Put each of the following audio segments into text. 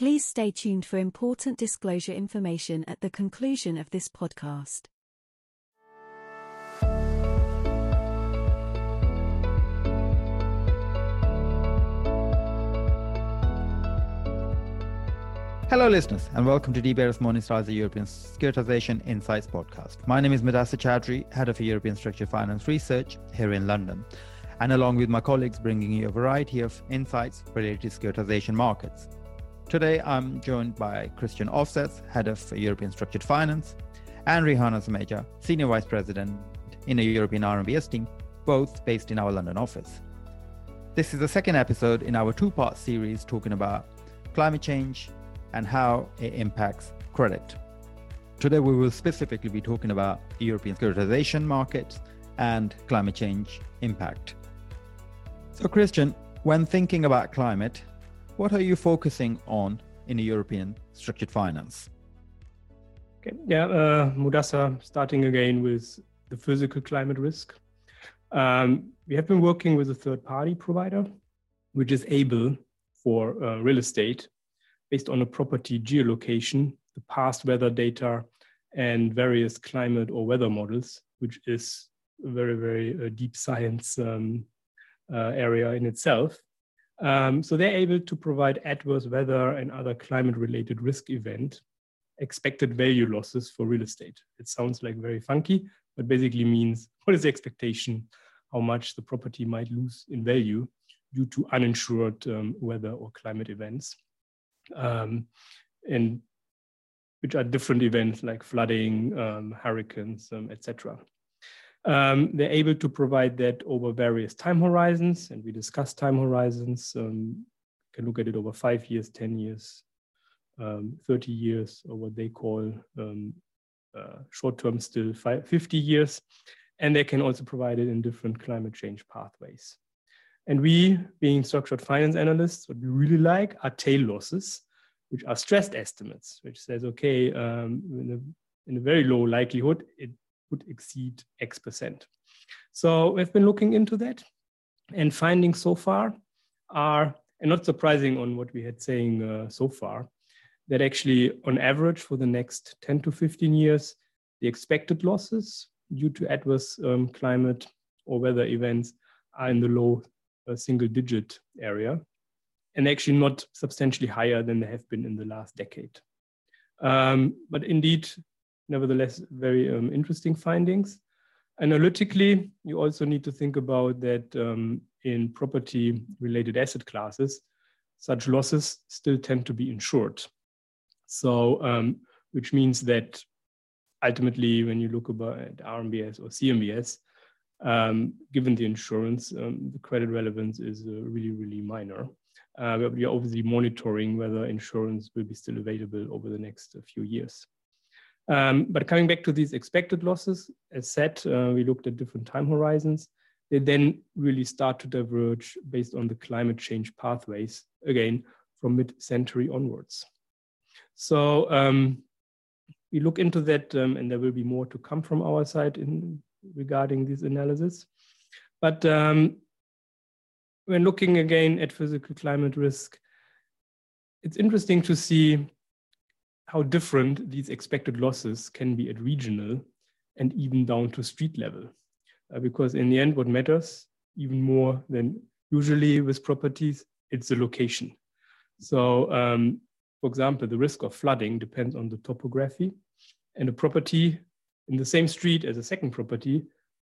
Please stay tuned for important disclosure information at the conclusion of this podcast. Hello, listeners, and welcome to DBRS Morningstar's the European Securitization Insights podcast. My name is Mudasar Chaudhry, Head of European Structured Finance Research here in London, and along with my colleagues, bringing you a variety of insights related to securitization markets. Today, I'm joined by Christian Aufsatz, Head of European Structured Finance, and Rehanna Sameja, Senior Vice President in the European RMBS team, both based in our London office. This is the second episode in our two part series talking about climate change and how it impacts credit. Today, we will specifically be talking about European securitization markets and climate change impact. So, Christian, when thinking about climate, what are you focusing on in European structured finance? Okay, yeah, uh, Mudasar, starting again with the physical climate risk. Um, we have been working with a third party provider, which is able for uh, real estate based on a property geolocation, the past weather data, and various climate or weather models, which is a very, very uh, deep science um, uh, area in itself. Um, so they're able to provide adverse weather and other climate related risk event expected value losses for real estate. It sounds like very funky, but basically means what is the expectation, how much the property might lose in value due to uninsured um, weather or climate events um, and which are different events like flooding, um, hurricanes, um, etc. Um, they're able to provide that over various time horizons, and we discuss time horizons. Um, can look at it over five years, 10 years, um, 30 years, or what they call um, uh, short term, still five, 50 years. And they can also provide it in different climate change pathways. And we, being structured finance analysts, what we really like are tail losses, which are stressed estimates, which says, okay, um, in, a, in a very low likelihood, it would exceed X percent. So we've been looking into that and findings so far are, and not surprising on what we had saying uh, so far, that actually on average for the next 10 to 15 years, the expected losses due to adverse um, climate or weather events are in the low a single digit area and actually not substantially higher than they have been in the last decade. Um, but indeed, nevertheless, very um, interesting findings. Analytically, you also need to think about that um, in property related asset classes, such losses still tend to be insured. So, um, which means that ultimately, when you look about at RMBS or CMBS, um, given the insurance, um, the credit relevance is uh, really, really minor. Uh, we are obviously monitoring whether insurance will be still available over the next uh, few years. Um, but coming back to these expected losses, as said, uh, we looked at different time horizons. They then really start to diverge based on the climate change pathways, again, from mid-century onwards. So um, we look into that, um, and there will be more to come from our side in regarding this analysis. But um, when looking again at physical climate risk, it's interesting to see how different these expected losses can be at regional and even down to street level. Uh, because in the end, what matters even more than usually with properties, it's the location. So, um, for example, the risk of flooding depends on the topography, and a property in the same street as a second property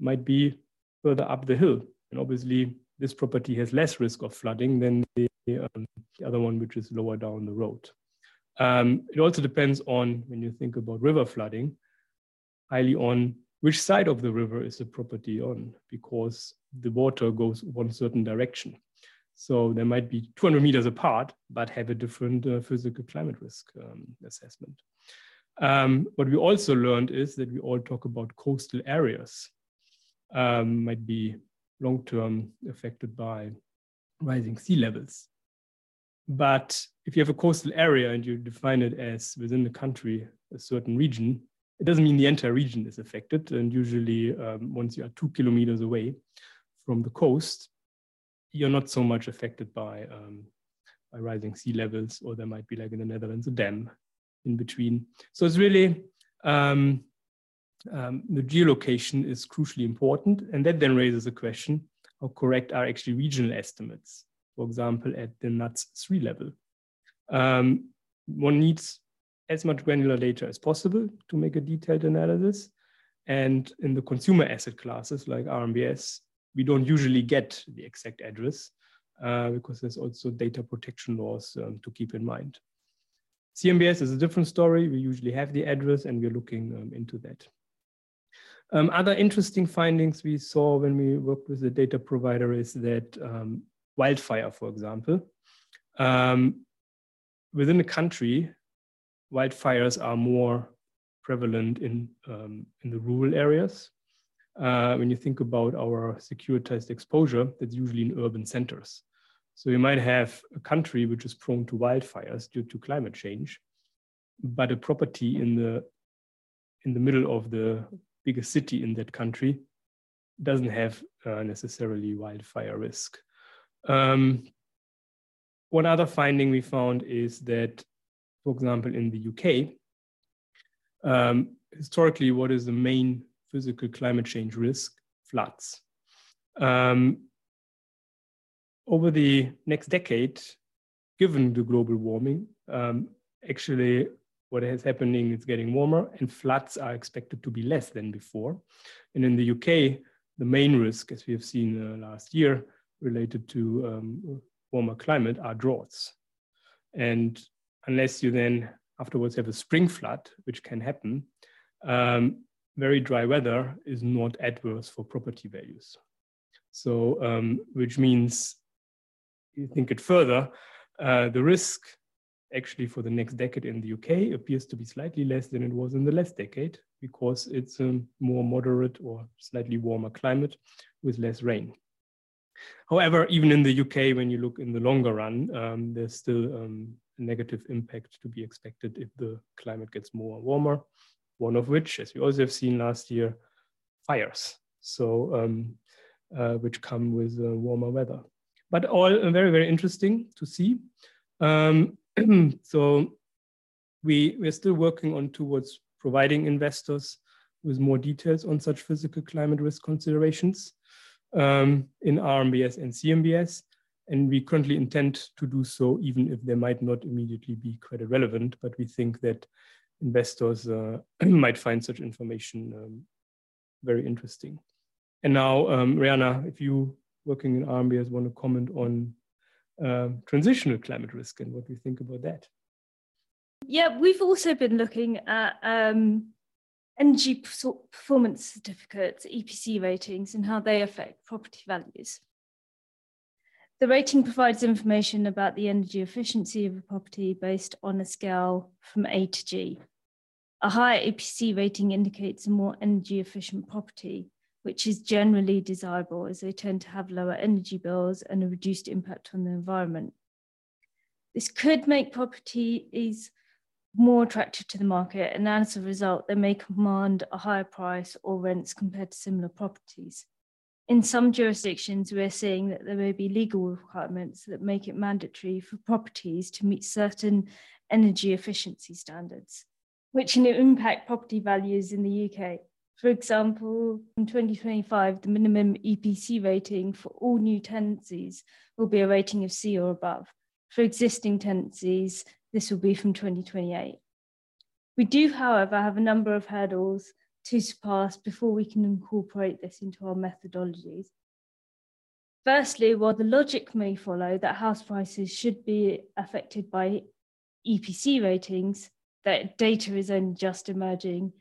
might be further up the hill. And obviously, this property has less risk of flooding than the, um, the other one, which is lower down the road. Um, it also depends on, when you think about river flooding, highly on which side of the river is the property on, because the water goes one certain direction. So they might be 200 meters apart, but have a different uh, physical climate risk um, assessment. Um, what we also learned is that we all talk about coastal areas um, might be long-term affected by rising sea levels. But if you have a coastal area and you define it as within the country, a certain region, it doesn't mean the entire region is affected. And usually um, once you are two kilometers away from the coast, you're not so much affected by, um, by rising sea levels, or there might be like in the Netherlands, a dam in between. So it's really um, um, the geolocation is crucially important. And that then raises a question, how correct are actually regional estimates? For example, at the NUTS 3 level. Um, one needs as much granular data as possible to make a detailed analysis. And in the consumer asset classes like RMBS, we don't usually get the exact address uh, because there's also data protection laws um, to keep in mind. CMBS is a different story. We usually have the address and we're looking um, into that. Um, other interesting findings we saw when we worked with the data provider is that um, wildfire, for example, um, within a country, wildfires are more prevalent in, um, in the rural areas. Uh, when you think about our securitized exposure, that's usually in urban centers. So you might have a country which is prone to wildfires due to climate change, but a property in the in the middle of the biggest city in that country doesn't have uh, necessarily wildfire risk. Um, one other finding we found is that, for example, in the UK, um, historically, what is the main physical climate change risk? Floods. Um, over the next decade, given the global warming, um, actually what is happening is getting warmer and floods are expected to be less than before. And in the UK, the main risk, as we have seen uh, last year, related to um, warmer climate are droughts. And unless you then afterwards have a spring flood, which can happen, um, very dry weather is not adverse for property values. So, um, which means you think it further, uh, the risk actually for the next decade in the UK appears to be slightly less than it was in the last decade because it's a more moderate or slightly warmer climate with less rain. However, even in the UK, when you look in the longer run, um, there's still um, a negative impact to be expected if the climate gets more and warmer. One of which, as we also have seen last year, fires. So, um, uh, which come with uh, warmer weather. But all very, very interesting to see. Um, so we, we're still working on towards providing investors with more details on such physical climate risk considerations um, in RMBS and CMBS. And we currently intend to do so, even if they might not immediately be credit relevant, but we think that investors uh, might find such information um, very interesting. And now, um, Rehanna, if you working in RMBS want to comment on um, transitional climate risk and what we think about that. Yeah, we've also been looking at um, energy performance certificates, EPC ratings, and how they affect property values. The rating provides information about the energy efficiency of a property based on a scale from A to G. A higher EPC rating indicates a more energy efficient property, which is generally desirable as they tend to have lower energy bills and a reduced impact on the environment. This could make properties more attractive to the market, and as a result, they may command a higher price or rents compared to similar properties. In some jurisdictions, we're seeing that there may be legal requirements that make it mandatory for properties to meet certain energy efficiency standards, which can impact property values in the UK. For example, in 2025, the minimum EPC rating for all new tenancies will be a rating of C or above. For existing tenancies, this will be from 2028. We do, however, have a number of hurdles to surpass before we can incorporate this into our methodologies. Firstly, while the logic may follow that house prices should be affected by EPC ratings, that data is only just emerging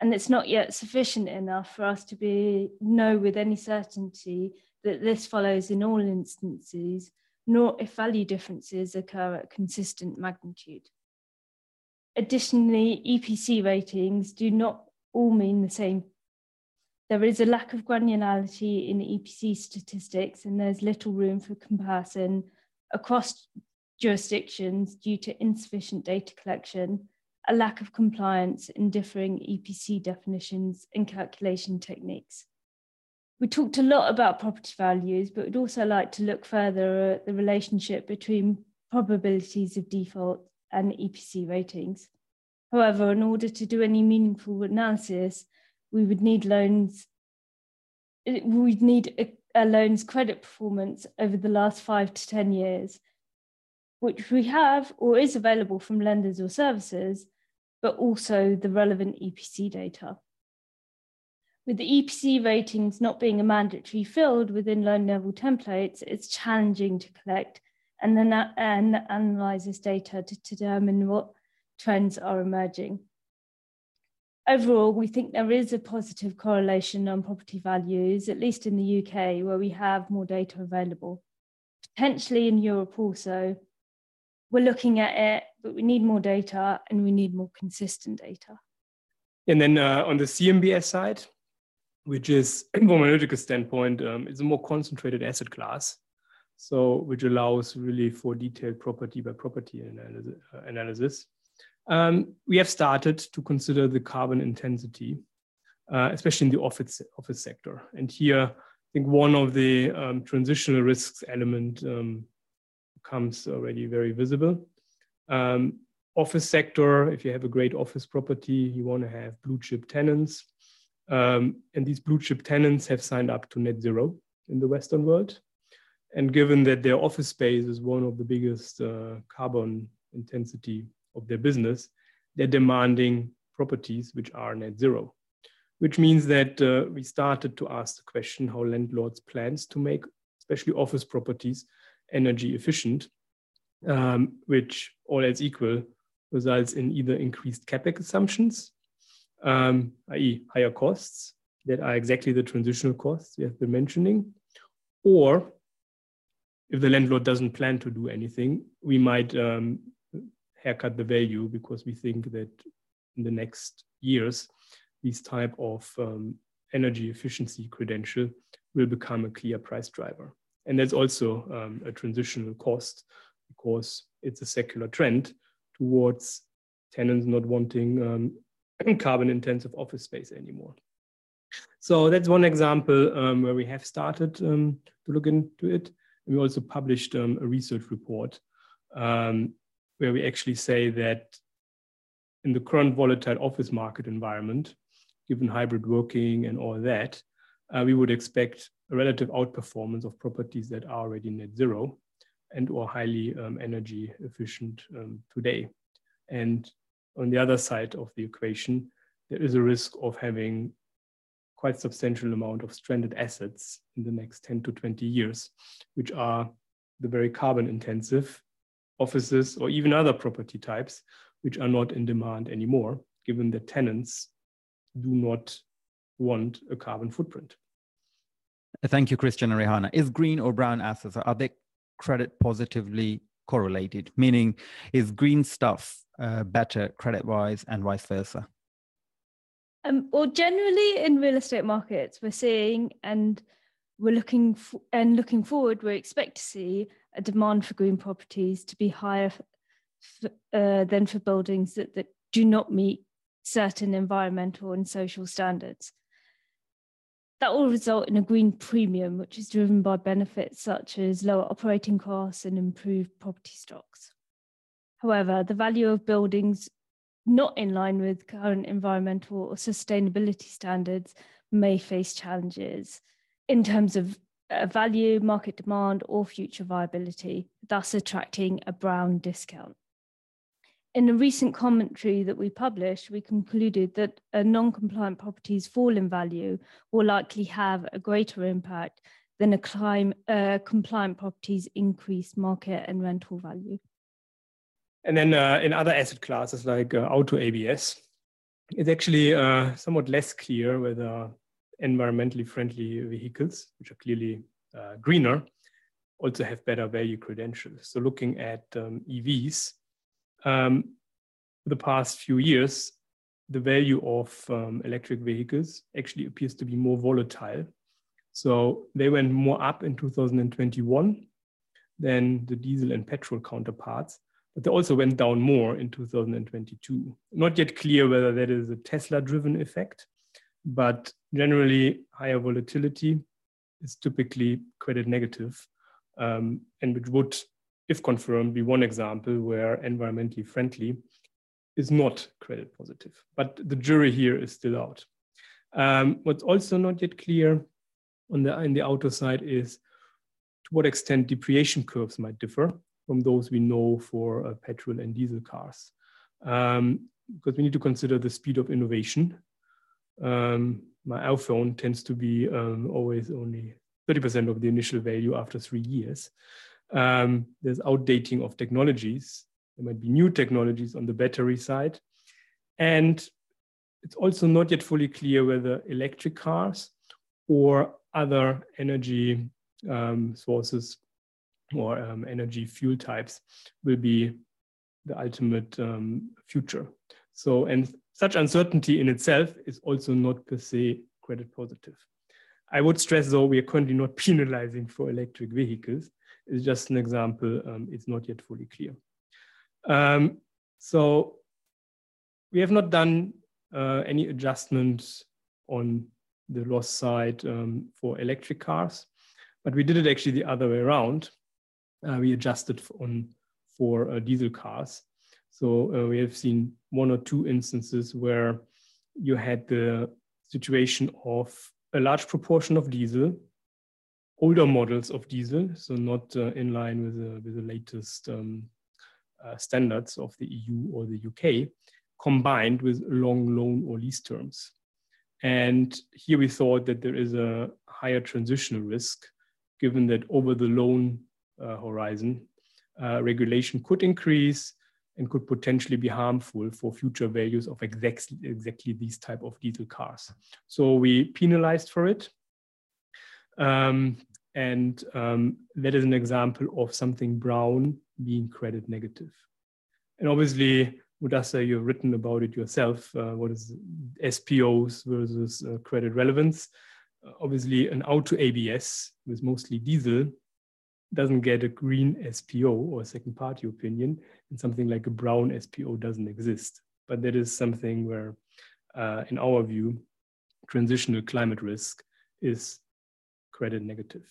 and it's not yet sufficient enough for us to be know with any certainty that this follows in all instances, nor if value differences occur at consistent magnitude. Additionally, EPC ratings do not all mean the same. There is a lack of granularity in the EPC statistics, and there's little room for comparison across jurisdictions due to insufficient data collection a lack of compliance in differing EPC definitions and calculation techniques. We talked a lot about property values, but we'd also like to look further at the relationship between probabilities of default and EPC ratings. However, in order to do any meaningful analysis, we would need loans, we'd need a, a loan's credit performance over the last five to 10 years, which we have or is available from lenders or services, but also the relevant EPC data. With the EPC ratings not being a mandatory field within loan level templates, it's challenging to collect and then and analyze this data to determine what trends are emerging. Overall, we think there is a positive correlation on property values, at least in the UK, where we have more data available. Potentially in Europe also, we're looking at it, but we need more data and we need more consistent data. And then uh, on the CMBS side, which is, from an analytical standpoint, um, it's a more concentrated asset class. So, which allows really for detailed property by property analysis. Um, we have started to consider the carbon intensity, uh, especially in the office, office sector. And here, I think one of the um, transitional risks element um, becomes already very visible. Um, office sector, if you have a great office property, you want to have blue chip tenants um, and these blue chip tenants have signed up to net zero in the Western world. And given that their office space is one of the biggest uh, carbon intensity of their business, they're demanding properties which are net zero, which means that uh, we started to ask the question how landlords plans to make, especially office properties, energy efficient, um, which all else equal results in either increased capex assumptions um, i.e. higher costs that are exactly the transitional costs we have been mentioning. Or if the landlord doesn't plan to do anything, we might um, haircut the value because we think that in the next years, these type of um, energy efficiency credential will become a clear price driver. And that's also um, a transitional cost because it's a secular trend towards tenants not wanting carbon intensive office space anymore. So that's one example um, where we have started um, to look into it. And we also published um, a research report um, where we actually say that in the current volatile office market environment, given hybrid working and all that, uh, we would expect a relative outperformance of properties that are already net zero and or highly um, energy efficient um, today. And on the other side of the equation, there is a risk of having quite substantial amount of stranded assets in the next 10 to 20 years, which are the very carbon intensive offices or even other property types, which are not in demand anymore, given that tenants do not want a carbon footprint. Thank you, Christian and Rehanna. Is green or brown assets, are they credit positively correlated? Meaning, is green stuff uh, better credit wise and vice versa? Um, well, generally in real estate markets, we're seeing and we're looking for, and looking forward, we expect to see a demand for green properties to be higher uh, than for buildings that, that do not meet certain environmental and social standards. That will result in a green premium, which is driven by benefits such as lower operating costs and improved property stocks. However, the value of buildings not in line with current environmental or sustainability standards may face challenges in terms of uh, value, market demand, or future viability, thus attracting a brown discount. In a recent commentary that we published, we concluded that a non compliant properties fall in value will likely have a greater impact than a climb, uh, compliant properties increase market and rental value. And then uh, in other asset classes like uh, auto ABS, it's actually uh, somewhat less clear whether environmentally friendly vehicles, which are clearly uh, greener, also have better value credentials. So looking at um, EVs, um, the past few years, the value of um, electric vehicles actually appears to be more volatile. So they went more up in 2021 than the diesel and petrol counterparts but they also went down more in 2022. Not yet clear whether that is a Tesla driven effect, but generally higher volatility is typically credit negative, um, and which would if confirmed, be one example where environmentally friendly is not credit positive. But the jury here is still out. Um, what's also not yet clear on the in the auto side is to what extent depreciation curves might differ from those we know for uh, petrol and diesel cars. Um, because we need to consider the speed of innovation. Um, my iPhone tends to be um, always only 30% of the initial value after three years. Um, there's outdating of technologies. There might be new technologies on the battery side. And it's also not yet fully clear whether electric cars or other energy um, sources or um, energy fuel types will be the ultimate um, future. So, and such uncertainty in itself is also not per se credit positive. I would stress though, we are currently not penalizing for electric vehicles. It's just an example, um, it's not yet fully clear. Um, so we have not done uh, any adjustments on the loss side um, for electric cars, but we did it actually the other way around. Uh, we adjusted on for uh, diesel cars. So uh, we have seen one or two instances where you had the situation of a large proportion of diesel, older models of diesel, so not uh, in line with the, with the latest um, uh, standards of the EU or the UK, combined with long loan or lease terms. And here we thought that there is a higher transitional risk, given that over the loan uh, horizon, uh, regulation could increase and could potentially be harmful for future values of exactly, exactly these type of diesel cars. So we penalized for it. Um, and um, that is an example of something brown being credit negative. And obviously, Mudasar, you've written about it yourself. Uh, what is SPOs versus uh, credit relevance? Uh, obviously, an auto ABS with mostly diesel doesn't get a green SPO or second party opinion, and something like a brown SPO doesn't exist. But that is something where, uh, in our view, transitional climate risk is credit negative.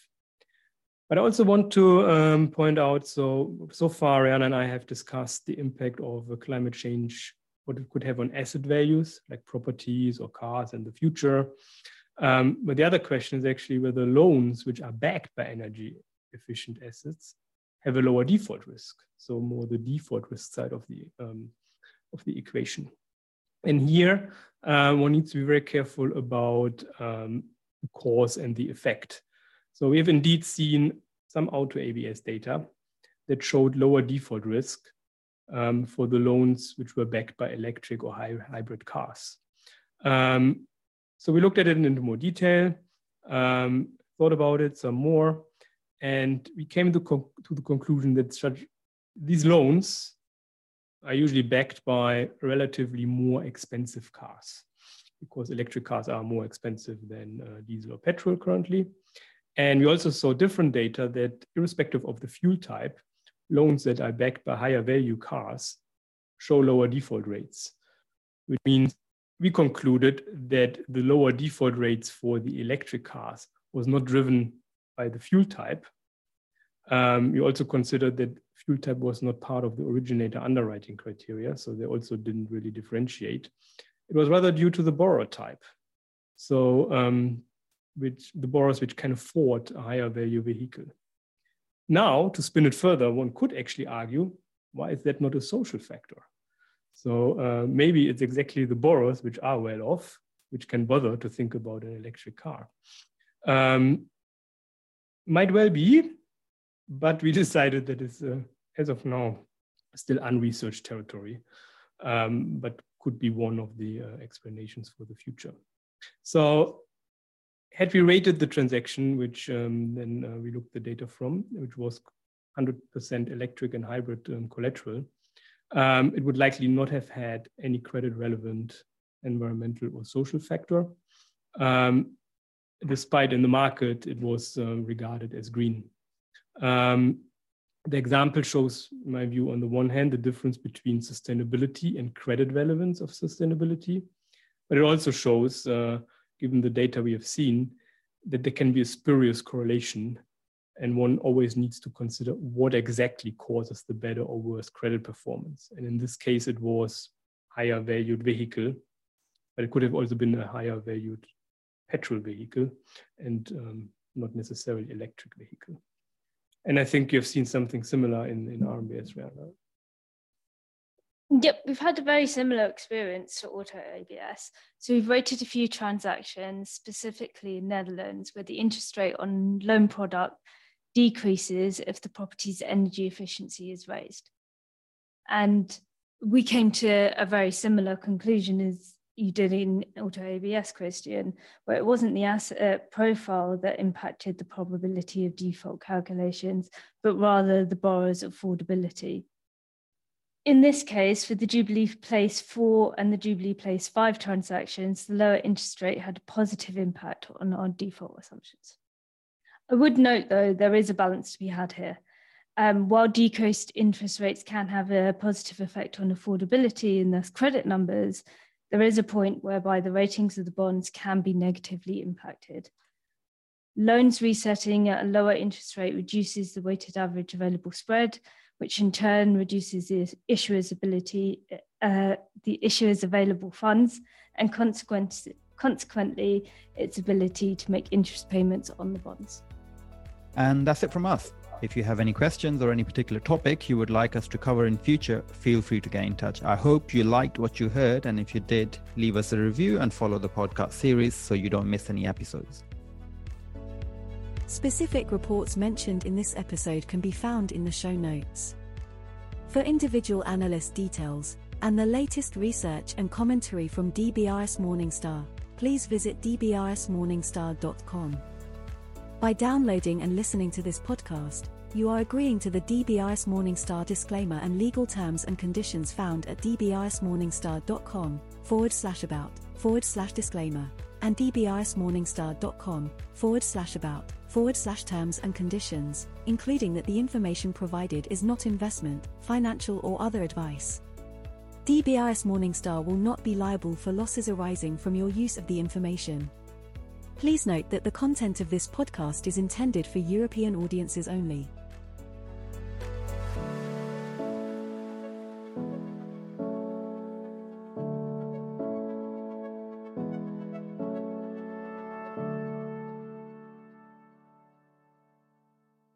But I also want to um, point out, so, so far, Rehanna and I have discussed the impact of climate change, what it could have on asset values, like properties or cars in the future. Um, but the other question is actually whether loans which are backed by energy efficient assets have a lower default risk. So more the default risk side of the, um, of the equation. And here, uh, one needs to be very careful about um, the cause and the effect. So we have indeed seen some auto ABS data that showed lower default risk um, for the loans which were backed by electric or high, hybrid cars. Um, so we looked at it in more detail, um, thought about it some more, and we came to, to the conclusion that such, these loans are usually backed by relatively more expensive cars because electric cars are more expensive than uh, diesel or petrol currently. And we also saw different data that irrespective of the fuel type, loans that are backed by higher value cars show lower default rates, which means we concluded that the lower default rates for the electric cars was not driven by the fuel type. Um, we also considered that fuel type was not part of the originator underwriting criteria, so they also didn't really differentiate. It was rather due to the borrower type. So um, which the borrowers which can afford a higher value vehicle. Now, to spin it further, one could actually argue, why is that not a social factor? So uh, maybe it's exactly the borrowers which are well off, which can bother to think about an electric car. Um, might well be, but we decided that it's, uh, as of now, still unresearched territory, um, but could be one of the uh, explanations for the future. So had we rated the transaction, which um, then uh, we looked the data from, which was 100% electric and hybrid um, collateral, um, it would likely not have had any credit relevant environmental or social factor. Um, despite in the market, it was uh, regarded as green. Um, the example shows, my view, on the one hand, the difference between sustainability and credit relevance of sustainability, but it also shows, uh, given the data we have seen, that there can be a spurious correlation and one always needs to consider what exactly causes the better or worse credit performance. And in this case, it was higher valued vehicle, but it could have also been a higher valued petrol vehicle and um, not necessarily electric vehicle. And I think you've seen something similar in, in RMBS Real. Yep, we've had a very similar experience to Auto ABS. So we've rated a few transactions, specifically in Netherlands, where the interest rate on loan product decreases if the property's energy efficiency is raised. And we came to a very similar conclusion as you did in auto ABS, Christian, where it wasn't the asset profile that impacted the probability of default calculations, but rather the borrower's affordability. In this case, for the Jubilee Place 4 and the Jubilee Place 5 transactions, the lower interest rate had a positive impact on our default assumptions. I would note, though, there is a balance to be had here. Um, while decreased interest rates can have a positive effect on affordability and thus credit numbers, there is a point whereby the ratings of the bonds can be negatively impacted. Loans resetting at a lower interest rate reduces the weighted average available spread, which in turn reduces the issuer's ability, uh, the issuer's available funds, and consequently, consequently its ability to make interest payments on the bonds. And that's it from us. If you have any questions or any particular topic you would like us to cover in future, feel free to get in touch. I hope you liked what you heard, and if you did, leave us a review and follow the podcast series so you don't miss any episodes. Specific reports mentioned in this episode can be found in the show notes. For individual analyst details and the latest research and commentary from DBRS Morningstar, please visit dbrsmorningstar.com. By downloading and listening to this podcast, you are agreeing to the DBRS Morningstar disclaimer and legal terms and conditions found at dbrsmorningstar.com forward slash about forward slash disclaimer and dbrsmorningstar.com forward slash about forward slash terms and conditions, including that the information provided is not investment, financial, or other advice. DBRS Morningstar will not be liable for losses arising from your use of the information. Please note that the content of this podcast is intended for European audiences only.